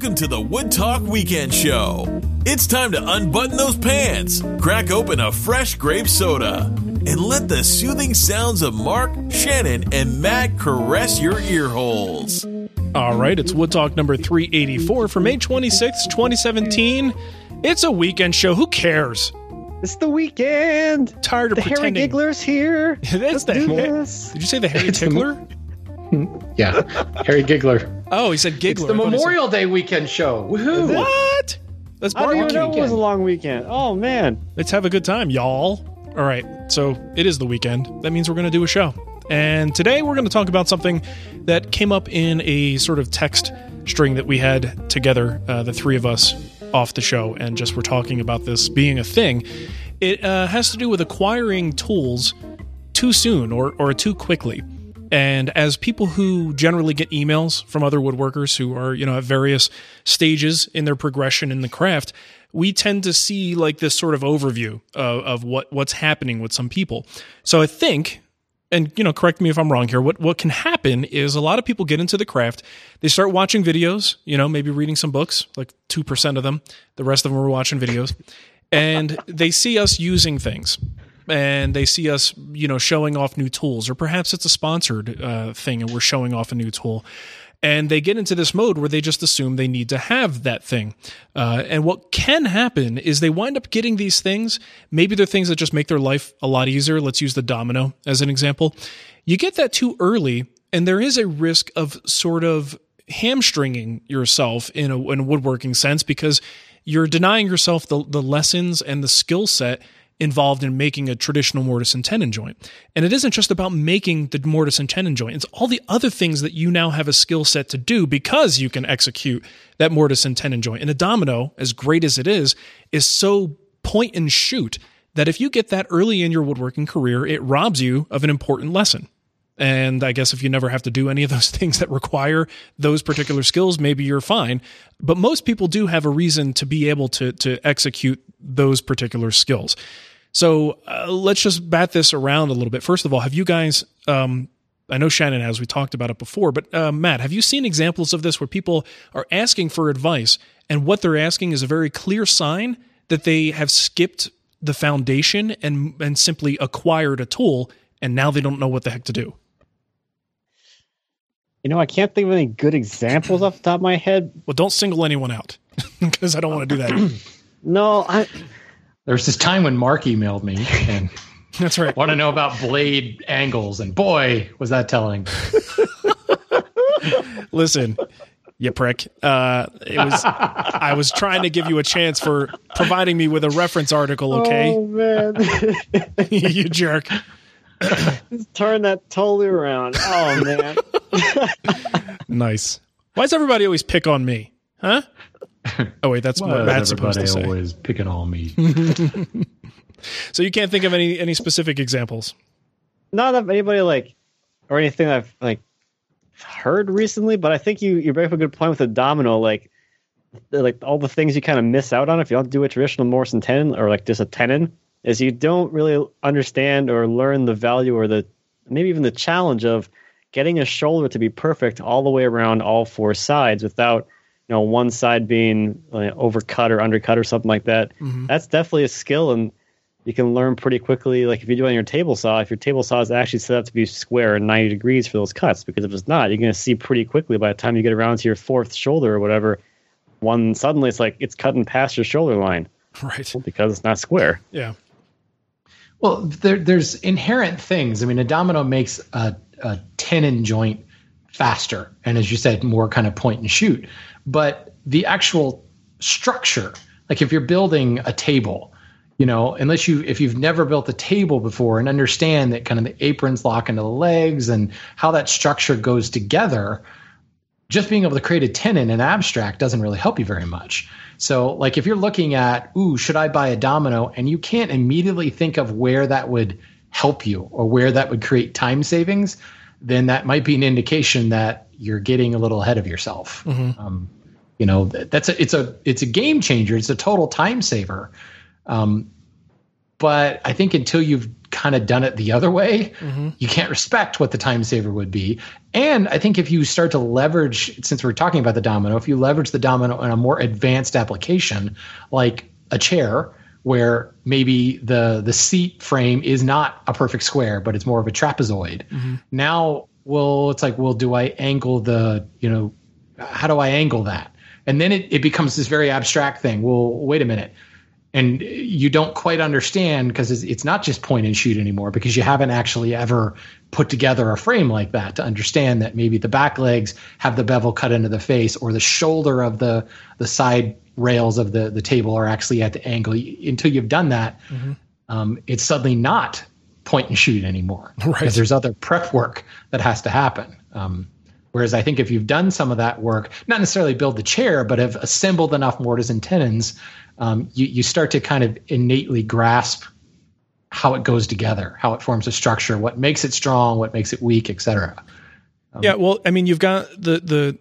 Welcome to the Wood Talk Weekend Show. It's time to unbutton those pants, crack open a fresh grape soda, and let the soothing sounds of Mark, Shannon, and Matt caress your ear holes. All right, it's Wood Talk number 384 for May 26th, 2017. It's a weekend show. Who cares? It's the weekend. Tired of the pretending. Harry Giggler's here. That's Let's the do Ha- this. Did you say the Harry Tickler? Yeah, Harry Giggler. Oh, he said Giggler. It's the I said- Memorial Day weekend show. Woohoo! What? Let's I didn't even know it was a long weekend. Oh man. Let's have a good time, y'all. All right, so it is the weekend. That means we're going to do a show. And today we're going to talk about something that came up in a sort of text string that we had together, uh, the three of us off the show, and just were talking about this being a thing. It uh, has to do with acquiring tools too soon or, or too quickly. And as people who generally get emails from other woodworkers who are, you know, at various stages in their progression in the craft, we tend to see like this sort of overview of, of what what's happening with some people. So I think, and you know, correct me if I'm wrong here. What what can happen is a lot of people get into the craft, they start watching videos, you know, maybe reading some books, like two percent of them. The rest of them are watching videos, and they see us using things and they see us, you know, showing off new tools, or perhaps it's a sponsored uh, thing and we're showing off a new tool. And they get into this mode where they just assume they need to have that thing. Uh, and what can happen is they wind up getting these things. Maybe they're things that just make their life a lot easier. Let's use the domino as an example. You get that too early, and there is a risk of sort of hamstringing yourself in a, in a woodworking sense because you're denying yourself the, the lessons and the skill set involved in making a traditional mortise and tenon joint. And it isn't just about making the mortise and tenon joint, it's all the other things that you now have a skill set to do because you can execute that mortise and tenon joint. And a domino, as great as it is, is so point and shoot that if you get that early in your woodworking career, it robs you of an important lesson. And I guess if you never have to do any of those things that require those particular skills, maybe you're fine. But most people do have a reason to be able to to execute those particular skills. So uh, let's just bat this around a little bit. First of all, have you guys? Um, I know Shannon has. We talked about it before, but uh, Matt, have you seen examples of this where people are asking for advice, and what they're asking is a very clear sign that they have skipped the foundation and and simply acquired a tool, and now they don't know what the heck to do. You know, I can't think of any good examples off the top of my head. Well, don't single anyone out because I don't want to do that. No, I There was this time when Mark emailed me and That's right. want to know about blade angles, and boy, was that telling. Listen, you prick. Uh, it was I was trying to give you a chance for providing me with a reference article. Okay, Oh man. you jerk. Just turn that totally around. Oh man. Nice. Why does everybody always pick on me? Huh? Oh wait, that's what Matt's supposed to say. always picking on me. So you can't think of any any specific examples. Not of anybody like or anything I've like heard recently, but I think you you bring up a good point with the domino, like like all the things you kind of miss out on if you don't do a traditional mortise and tenon or like just a tenon is you don't really understand or learn the value or the maybe even the challenge of getting a shoulder to be perfect all the way around all four sides without you know one side being like, overcut or undercut or something like that. Mm-hmm. That's definitely a skill and you can learn pretty quickly. Like if you do it on your table saw, if your table saw is actually set up to be square and 90 degrees for those cuts, because if it's not, you're going to see pretty quickly by the time you get around to your fourth shoulder or whatever, one suddenly it's like it's cutting past your shoulder line Right. because it's not square. Yeah. Well, there, there's inherent things. I mean, a domino makes a, a tenon joint faster, and as you said, more kind of point and shoot. But the actual structure, like if you're building a table, you know, unless you if you've never built a table before and understand that kind of the aprons lock into the legs and how that structure goes together, just being able to create a tenon in abstract doesn't really help you very much. So, like if you're looking at, ooh, should I buy a domino? And you can't immediately think of where that would help you or where that would create time savings, then that might be an indication that you're getting a little ahead of yourself. Um, you know, that's a, it's a it's a game changer. It's a total time saver. Um, but I think until you've kind of done it the other way, mm-hmm. you can't respect what the time saver would be. And I think if you start to leverage, since we're talking about the domino, if you leverage the domino in a more advanced application, like a chair, where maybe the the seat frame is not a perfect square, but it's more of a trapezoid. Mm-hmm. Now, well, it's like, well, do I angle the, you know, how do I angle that? And then it, it becomes this very abstract thing. Well, wait a minute and you don't quite understand because it's, it's, not just point and shoot anymore because you haven't actually ever put together a frame like that to understand that maybe the back legs have the bevel cut into the face or the shoulder of the the side rails of the the table are actually at the angle until you've done that mm-hmm. um, it's suddenly not point and shoot anymore right. because there's other prep work that has to happen um, Whereas I think if you've done some of that work, not necessarily build the chair, but have assembled enough mortise and tenons um, you, you start to kind of innately grasp how it goes together, how it forms a structure, what makes it strong, what makes it weak, etc. Um, yeah, well, I mean, you've got the the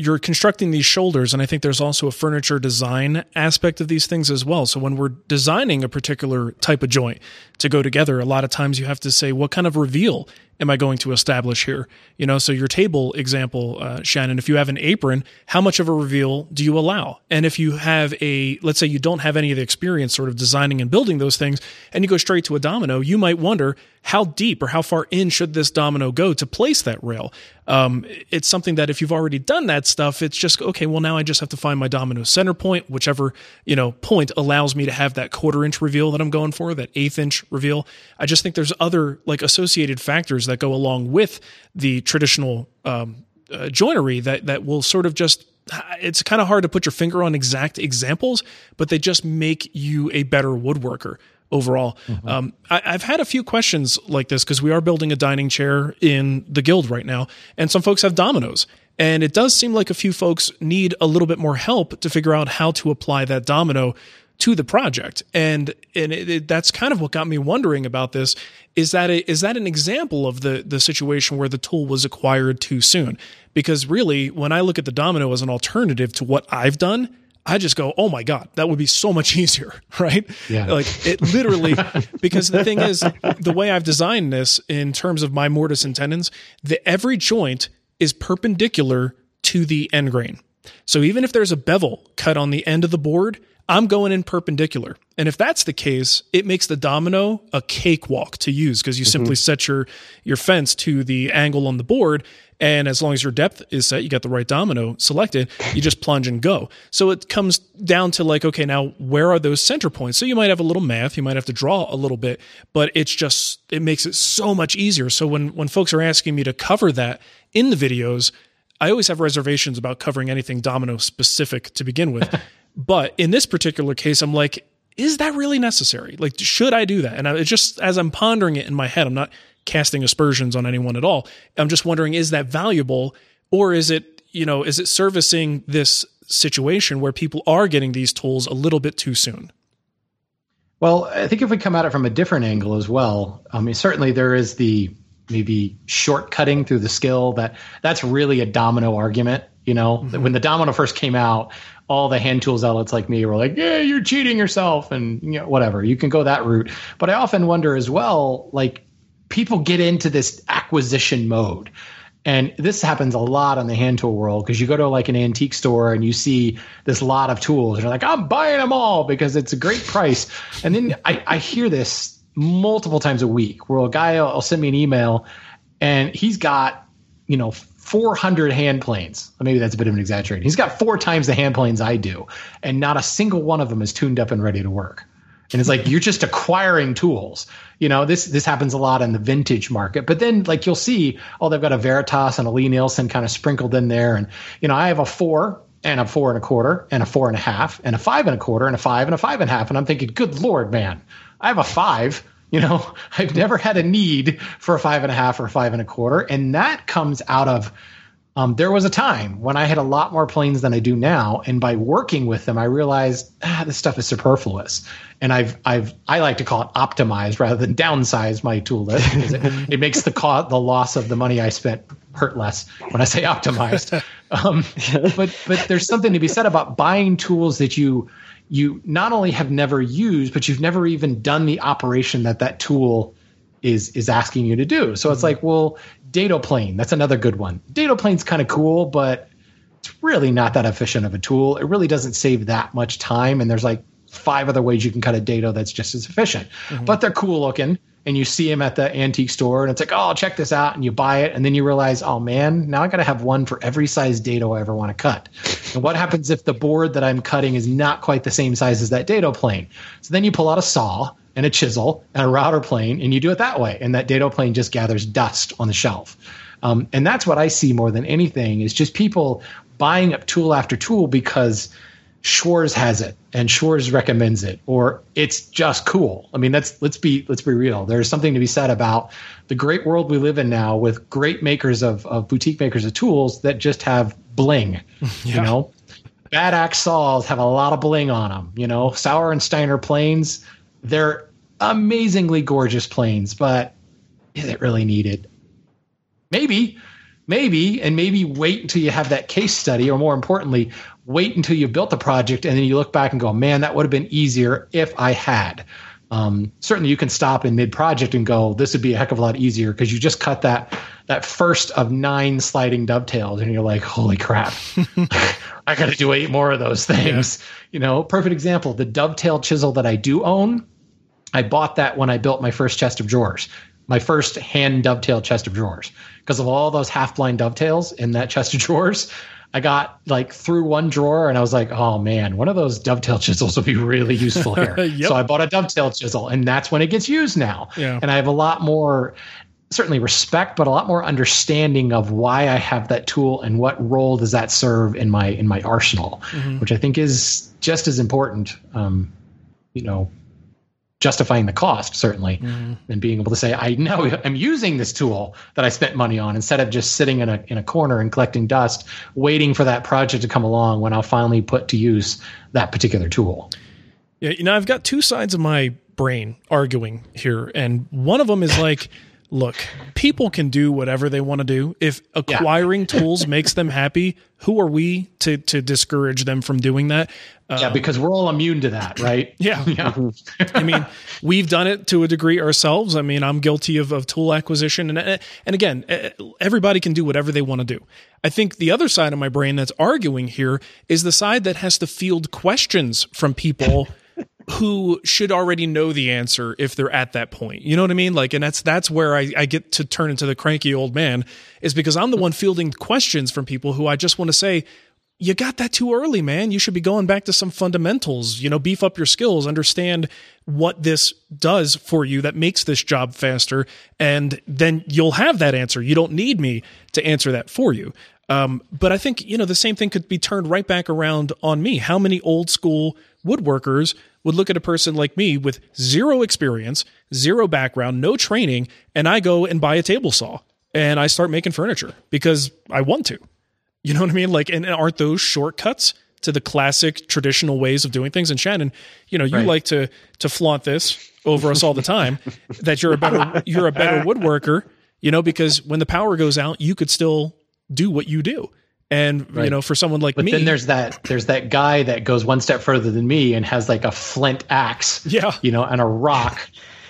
you're constructing these shoulders and i think there's also a furniture design aspect of these things as well. So when we're designing a particular type of joint to go together a lot of times you have to say what kind of reveal am I going to establish here? You know, so your table example, uh, Shannon, if you have an apron, how much of a reveal do you allow? And if you have a, let's say you don't have any of the experience sort of designing and building those things, and you go straight to a domino, you might wonder how deep or how far in should this domino go to place that rail? Um, it's something that if you've already done that stuff, it's just, okay, well, now I just have to find my domino center point, whichever, you know, point allows me to have that quarter inch reveal that I'm going for, that eighth inch reveal. I just think there's other like associated factors that go along with the traditional um, uh, joinery that that will sort of just it's kind of hard to put your finger on exact examples, but they just make you a better woodworker overall. Mm-hmm. Um, I, have had a few questions like this because we are building a dining chair in the guild right now, and some folks have dominoes. And it does seem like a few folks need a little bit more help to figure out how to apply that domino to the project. And and it, it, that's kind of what got me wondering about this is that a, is that an example of the the situation where the tool was acquired too soon? Because really, when I look at the domino as an alternative to what I've done, I just go, "Oh my god, that would be so much easier." Right? Yeah. Like it literally because the thing is the way I've designed this in terms of my mortise and tenons, the every joint is perpendicular to the end grain. So even if there's a bevel cut on the end of the board, I'm going in perpendicular. And if that's the case, it makes the domino a cakewalk to use because you mm-hmm. simply set your your fence to the angle on the board and as long as your depth is set, you got the right domino selected, you just plunge and go. So it comes down to like, okay, now where are those center points? So you might have a little math, you might have to draw a little bit, but it's just, it makes it so much easier. So when, when folks are asking me to cover that in the videos, I always have reservations about covering anything domino specific to begin with. But in this particular case, I'm like, is that really necessary? Like, should I do that? And I, just as I'm pondering it in my head, I'm not casting aspersions on anyone at all. I'm just wondering, is that valuable, or is it, you know, is it servicing this situation where people are getting these tools a little bit too soon? Well, I think if we come at it from a different angle as well, I mean, certainly there is the maybe shortcutting through the skill that that's really a domino argument. You know, mm-hmm. when the domino first came out, all the hand tools outlets like me were like, yeah, you're cheating yourself and you know, whatever. You can go that route. But I often wonder as well, like people get into this acquisition mode. And this happens a lot in the hand tool world because you go to like an antique store and you see this lot of tools and you're like, I'm buying them all because it's a great price. And then I, I hear this multiple times a week where a guy will send me an email and he's got, you know, 400 hand planes. Maybe that's a bit of an exaggeration. He's got four times the hand planes I do, and not a single one of them is tuned up and ready to work. And it's like you're just acquiring tools. You know, this this happens a lot in the vintage market. But then like you'll see, oh, they've got a Veritas and a Lie-Nielsen kind of sprinkled in there. And you know, I have a four and a four and a quarter and a four and a half and a five and a quarter and a five and a five and a half. And I'm thinking, good lord, man, I have a five you know, I've never had a need for a five and a half or five and a quarter. And that comes out of um, there was a time when I had a lot more planes than I do now, and by working with them, I realized ah, this stuff is superfluous. And I've I've I like to call it optimized rather than downsize my tool list because it, it, makes the co- the loss of the money I spent hurt less when I say optimized. Um, but but there's something to be said about buying tools that you you not only have never used, but you've never even done the operation that that tool is is asking you to do. So it's mm-hmm. like, well, dado plane, that's another good one. Dado plane's kind of cool, but it's really not that efficient of a tool. It really doesn't save that much time. And there's like five other ways you can cut a dado that's just as efficient. Mm-hmm. But they're cool looking. And you see them at the antique store, and it's like, oh, check this out, and you buy it, and then you realize, oh man, now I got to have one for every size dado I ever want to cut. And what happens if the board that I'm cutting is not quite the same size as that dado plane? So then you pull out a saw and a chisel and a router plane, and you do it that way, and that dado plane just gathers dust on the shelf. Um, and that's what I see more than anything is just people buying up tool after tool because Schwarz has it and Schwarz recommends it, or it's just cool. I mean, that's let's be let's be real. There's something to be said about the great world we live in now with great makers of, of boutique makers of tools that just have bling. You know, bad axe saws have a lot of bling on them. You know, Sauer and Steiner planes, they're amazingly gorgeous planes, but is it really needed? Maybe, maybe, and maybe wait until you have that case study, or more importantly, wait until you've built the project and then you look back and go, man, that would have been easier if I had. Um, certainly, you can stop in mid project and go, this would be a heck of a lot easier because you just cut that that first of nine sliding dovetails, and you're like, holy crap, I got to do eight more of those things. You know, perfect example, the dovetail chisel that I do own, I bought that when I built my first chest of drawers my first hand dovetail chest of drawers because of all those half blind dovetails in that chest of drawers. I got like through one drawer and I was like, oh man, one of those dovetail chisels would be really useful here. Yep. So I bought a dovetail chisel and that's when it gets used now. Yeah. And I have a lot more certainly respect, but a lot more understanding of why I have that tool and what role does that serve in my in my arsenal, which I think is just as important. Um, you know, justifying the cost certainly mm-hmm. and being able to say i know i'm using this tool that i spent money on instead of just sitting in a, in a corner and collecting dust waiting for that project to come along when i'll finally put to use that particular tool. Yeah, you know, I've got two sides of my brain arguing here, and one of them is like, look, people can do whatever they want to do. If acquiring tools makes them happy, who are we to to discourage them from doing that? yeah uh, because we're all immune to that right Yeah. yeah I mean, we've done it to a degree ourselves. I mean, I'm guilty of, of tool acquisition, and and again, everybody can do whatever they want to do. I think the other side of my brain that's arguing here is the side that has to field questions from people who should already know the answer if they're at that point. You know what I mean? Like, and that's that's where I, I get to turn into the cranky old man is because I'm the one fielding questions from people who I just want to say, you got that too early, man. You should be going back to some fundamentals, you know, beef up your skills, understand what this does for you that makes this job faster. And then you'll have that answer. You don't need me to answer that for you. Um, but I think, you know, the same thing could be turned right back around on me. How many old school woodworkers would look at a person like me with zero experience, zero background, no training, and I go and buy a table saw and I start making furniture because I want to. You know what I mean? Like, and aren't those shortcuts to the classic traditional ways of doing things? And Shannon, you know, you Right. like to to flaunt this over us all the time that you're a better you're a better woodworker. You know, because when the power goes out, you could still do what you do. And you know, for someone like but me, then there's that there's that guy that goes one step further than me and has like a flint axe Yeah. you know and a rock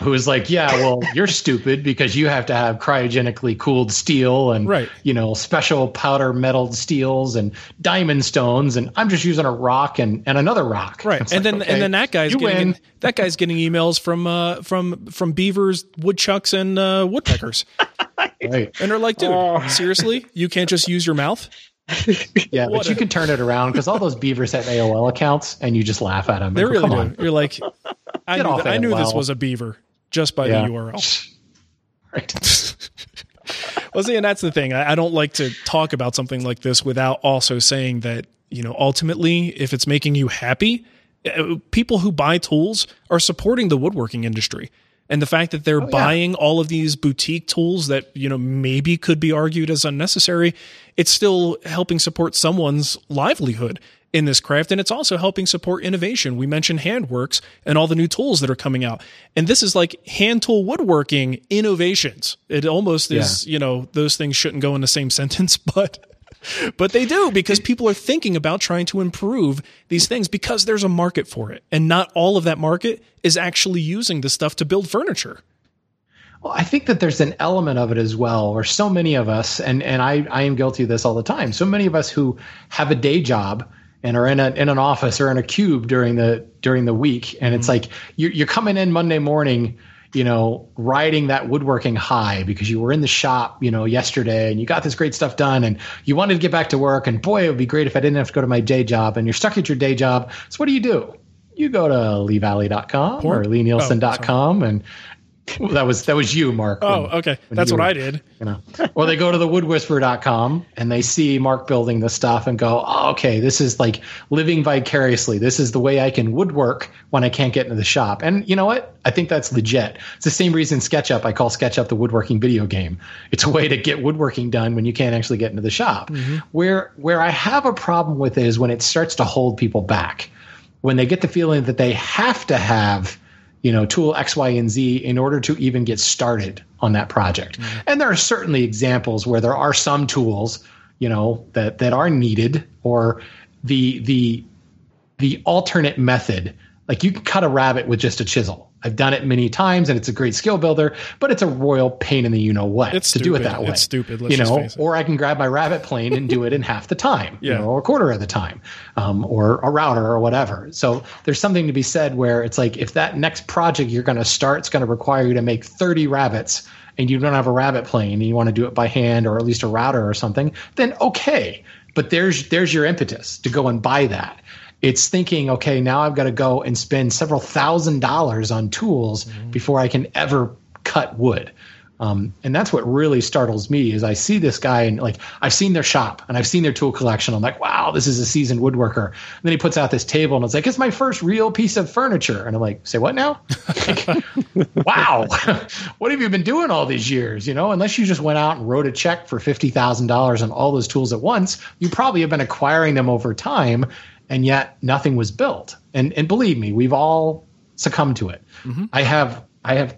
who is like yeah well you're stupid because you have to have cryogenically cooled steel and Right. you know special powder metal steels and diamond stones and i'm just using a rock and and another rock right? It's And like, then okay, and then that guy's getting that guy's getting emails from uh from from beavers, woodchucks, and uh, woodpeckers, right. and they're like, dude, Oh. seriously, you can't just use your mouth? yeah What but you can turn it around because all those beavers have aol accounts and you just laugh at them They're really come do. on You're like, I Get knew, that- I knew this was a beaver just by Yeah. the URL. right Well, see, and that's the thing. I, I don't like to talk about something like this without also saying that, you know, ultimately, if it's making you happy, uh, people who buy tools are supporting the woodworking industry. And the fact that they're oh, buying all of these boutique tools that, you know, maybe could be argued as unnecessary, it's still helping support someone's livelihood in this craft. And it's also helping support innovation. We mentioned Handworks and all the new tools that are coming out. And this is like hand tool woodworking innovations. It almost is, you know, those things shouldn't go in the same sentence, but but they do because people are thinking about trying to improve these things because there's a market for it. And not all of that market is actually using the stuff to build furniture. Well, I think that there's an element of it as well, or so many of us, and and I I am guilty of this all the time. So many of us who have a day job and are in a in an office or in a cube during the during the week, and it's mm-hmm. like you're you're coming in Monday morning, you know, riding that woodworking high because you were in the shop, you know, yesterday and you got this great stuff done, and you wanted to get back to work, and boy, it would be great if I didn't have to go to my day job, and you're stuck at your day job. So what do you do? You go to leevalley.com or lie-nielsen.com oh, and well, that was that was you, Mark. Oh, when- okay. when That's what were- I did. You know, or they go to the woodwhisperer.com and they see Mark building the stuff and go, oh, okay, this is like living vicariously. This is the way I can woodwork when I can't get into the shop. And you know what? I think that's legit. It's the same reason SketchUp, I call SketchUp the woodworking video game. It's a way to get woodworking done when you can't actually get into the shop. Mm-hmm. Where where I have a problem with it is when it starts to hold people back. When they get the feeling that they have to have you know, tool X, Y, and Z in order to even get started on that project. Mm-hmm. And there are certainly examples where there are some tools, you know, that that are needed, or the the the alternate method. Like you can cut a rabbet with just a chisel. I've done it many times, and it's a great skill builder, but it's a royal pain in the you know what It's to do it that way. It's stupid. Let's you know, or I can grab my rabbet plane and do it in half the time, Yeah. you know, or a quarter of the time, um, or a router or whatever. So there's something to be said where it's like if that next project you're going to start is going to require you to make 30 rabbets and you don't have a rabbet plane and you want to do it by hand or at least a router or something, then okay. But there's there's your impetus to go and buy that. It's thinking, okay, now I've got to go and spend several thousand dollars on tools before I can ever cut wood. Um, and that's what really startles me is I see this guy and like I've seen their shop and I've seen their tool collection. I'm like, wow, this is a seasoned woodworker. And then he puts out this table and it's like, it's my first real piece of furniture. And I'm like, say what now? Like, wow, what have you been doing all these years? You know, unless you just went out and wrote a check for fifty thousand dollars on all those tools at once, you probably have been acquiring them over time, and yet nothing was built. And and believe me, we've all succumbed to it. Mm-hmm. I have I have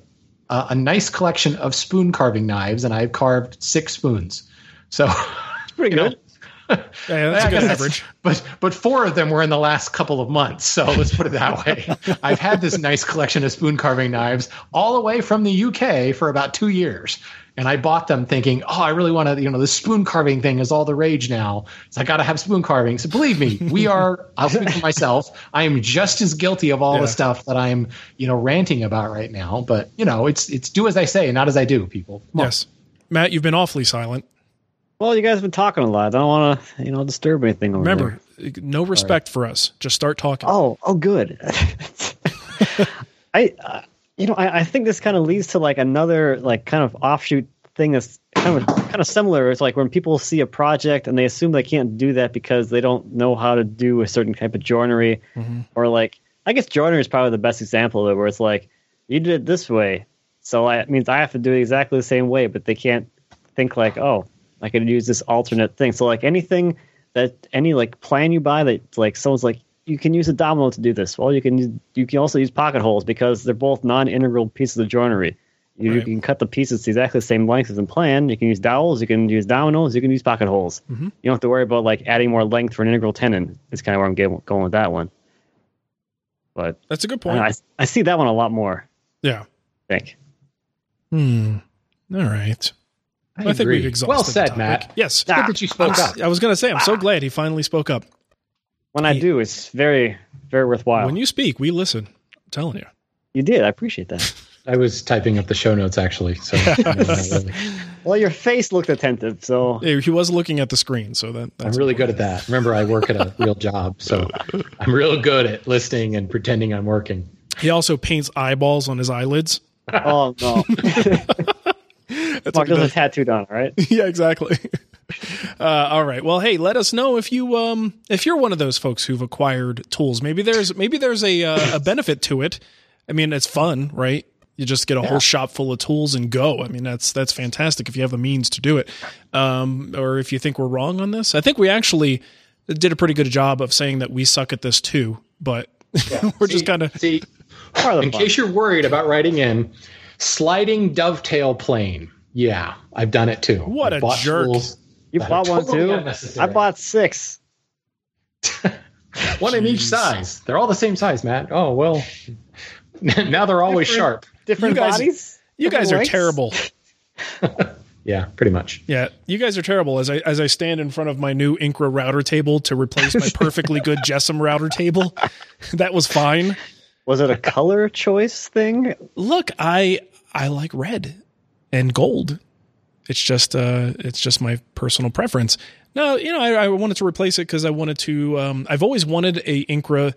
a, a nice collection of spoon carving knives, and I've carved six spoons. So Pretty good. Yeah, that's a good average. But but four of them were in the last couple of months. So let's put it that way. I've had this nice collection of spoon carving knives all the way from the UK for about two years. And I bought them thinking, oh, I really want to, you know, the spoon carving thing is all the rage now. So I got to have spoon carving. So believe me, we are, I'll speak for myself. I am just as guilty of all Yeah. the stuff that I'm, you know, ranting about right now. But, you know, it's, it's do as I say, not as I do, people. Come on. Yes. Matt, you've been awfully silent. Well, you guys have been talking a lot. I don't want to, you know, disturb anything over Remember, there. no respect for us. Just start talking. Oh, oh, good. I, uh, you know, I, I think this kind of leads to like another like kind of offshoot thing that's kind of kind of similar. It's like when people see a project and they assume they can't do that because they don't know how to do a certain type of joinery, mm-hmm. or like I guess joinery is probably the best example of it, where it's like you did it this way, so I, it means I have to do it exactly the same way, but they can't think like, oh, I could use this alternate thing. So like anything that any like plan you buy that like someone's like you can use a domino to do this. Well, you can you can also use pocket holes because they're both non-integral pieces of joinery. You, you can cut the pieces to exactly the same length as in plan. You can use dowels, you can use dominoes, you can use pocket holes. Mm-hmm. You don't have to worry about like adding more length for an integral tenon. Is kind of where I'm getting, going with that one. But That's a good point. I, I see that one a lot more. yeah. I think. Hmm. All right. I, think we've exhausted. Well the said, topic. Matt. Yes. Good that you spoke up. I was going to say, I'm so glad he finally spoke up. When I do, it's very very worthwhile. When you speak, we listen. I'm telling you. you did, I appreciate that. I was typing up the show notes actually. So really. well, your face looked attentive, so Yeah, He was looking at the screen, so that I'm really good at that. Remember, I work at a real job, so I'm real good at listening and pretending I'm working. He also paints eyeballs on his eyelids. oh no. That's Mark what he does a tattoo on, right? yeah, exactly. Uh, all right. Well, hey, let us know if you um if you're one of those folks who've acquired tools. Maybe there's maybe there's a uh, a benefit to it. I mean, it's fun, right? You just get a whole shop full of tools and go. I mean, that's that's fantastic if you have the means to do it. Um, or if you think we're wrong on this, I think we actually did a pretty good job of saying that we suck at this too. But we're just See- kind of see. Part of the In case you're worried about writing in, sliding dovetail plane. Yeah, I've done it too. What I've a jerk. tools You that bought one totally too. I bought six. one in each size. They're all the same size, Matt. Oh well. now they're always Different- sharp. Different You guys- bodies. You guys are terrible. Yeah, pretty much. Yeah, you guys are terrible. As I as I stand in front of my new Incra router table to replace my perfectly good JessEm router table, that was fine. Was it a color choice thing? Look, I I like red and gold. It's just uh it's just my personal preference. No, you know, I, I wanted to replace it because I wanted to. Um, I've always wanted a Incra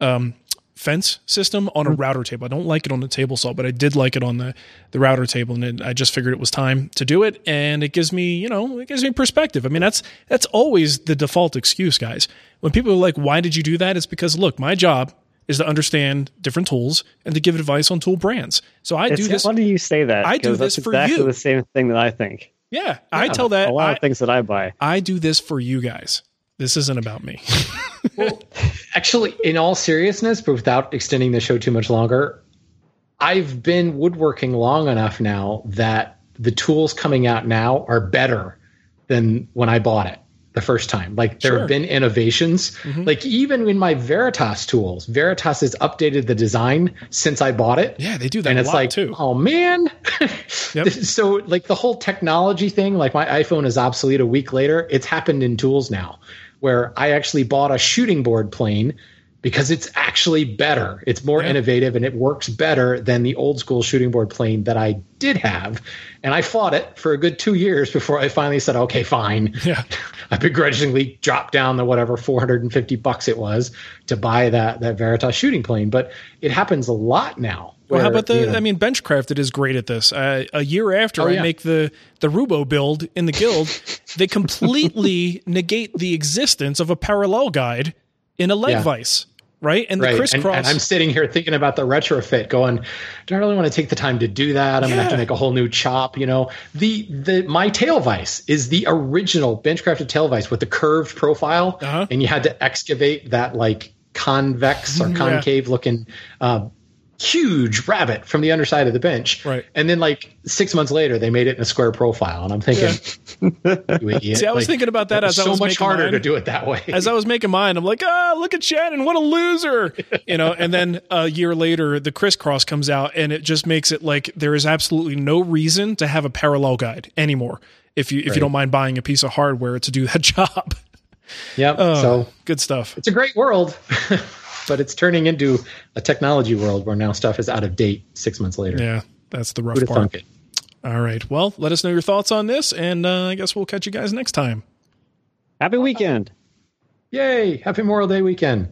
um, fence system on a router table. I don't like it on the table saw, but I did like it on the the router table, and it, I just figured it was time to do it. And it gives me, you know, it gives me perspective. I mean, that's that's always the default excuse, guys. When people are like, "Why did you do that?" It's because look, my job is to understand different tools and to give advice on tool brands. So I do It's- this. Why do you say that? I do this that's for exactly you. the same thing that I think. Yeah, I tell that a lot I, of things that I buy. I do this for you guys. This isn't about me. well, Actually, in all seriousness, but without extending the show too much longer, I've been woodworking long enough now that the tools coming out now are better than when I bought it the first time. Like there Sure. have been innovations. Mm-hmm. Like even in my Veritas tools, Veritas has updated the design since I bought it. Yeah, they do that and a it's lot like, too. oh man. Yep. so like the whole technology thing, like my iPhone is obsolete a week later. It's happened in tools now, where I actually bought a shooting board plane because it's actually better. It's more Yeah. innovative and it works better than the old school shooting board plane that I did have. And I fought it for a good two years before I finally said, okay, fine. Yeah. I begrudgingly dropped down the whatever 450 bucks it was to buy that that Veritas shooting plane. But it happens a lot now. Well, how about the? you know, I mean, Benchcrafted is great at this. Uh, a year after Oh, I yeah. make the the Roubo build in the guild, they completely negate the existence of a parallel guide in a leg Yeah. vise, right? And the right. And, crisscross. and I'm sitting here thinking about the retrofit, going, do I really want to take the time to do that? I'm gonna have to make a whole new chop. You know, the the my tail vise is the original benchcrafted tail vise with the curved profile, Uh-huh. and you had to excavate that like convex or Yeah. concave looking. Uh, huge rabbet from the underside of the bench Right. and then like six months later they made it in a square profile and i'm thinking you. See, I was Like, thinking about that was as I so much harder mine. to do it that way as I was making mine, I'm like, ah, look at Shannon, what a loser, you know. And then a year later, the crisscross comes out, and it just makes it like there is absolutely no reason to have a parallel guide anymore. If you if you don't mind buying a piece of hardware to do that job, yep Oh, so good stuff. it's a great world, but it's turning into a technology world where now stuff is out of date six months later. Yeah, that's the rough Who'd part. it? All right. Well, let us know your thoughts on this, and uh, I guess we'll catch you guys next time. Happy weekend. Yay! Happy Memorial Day weekend.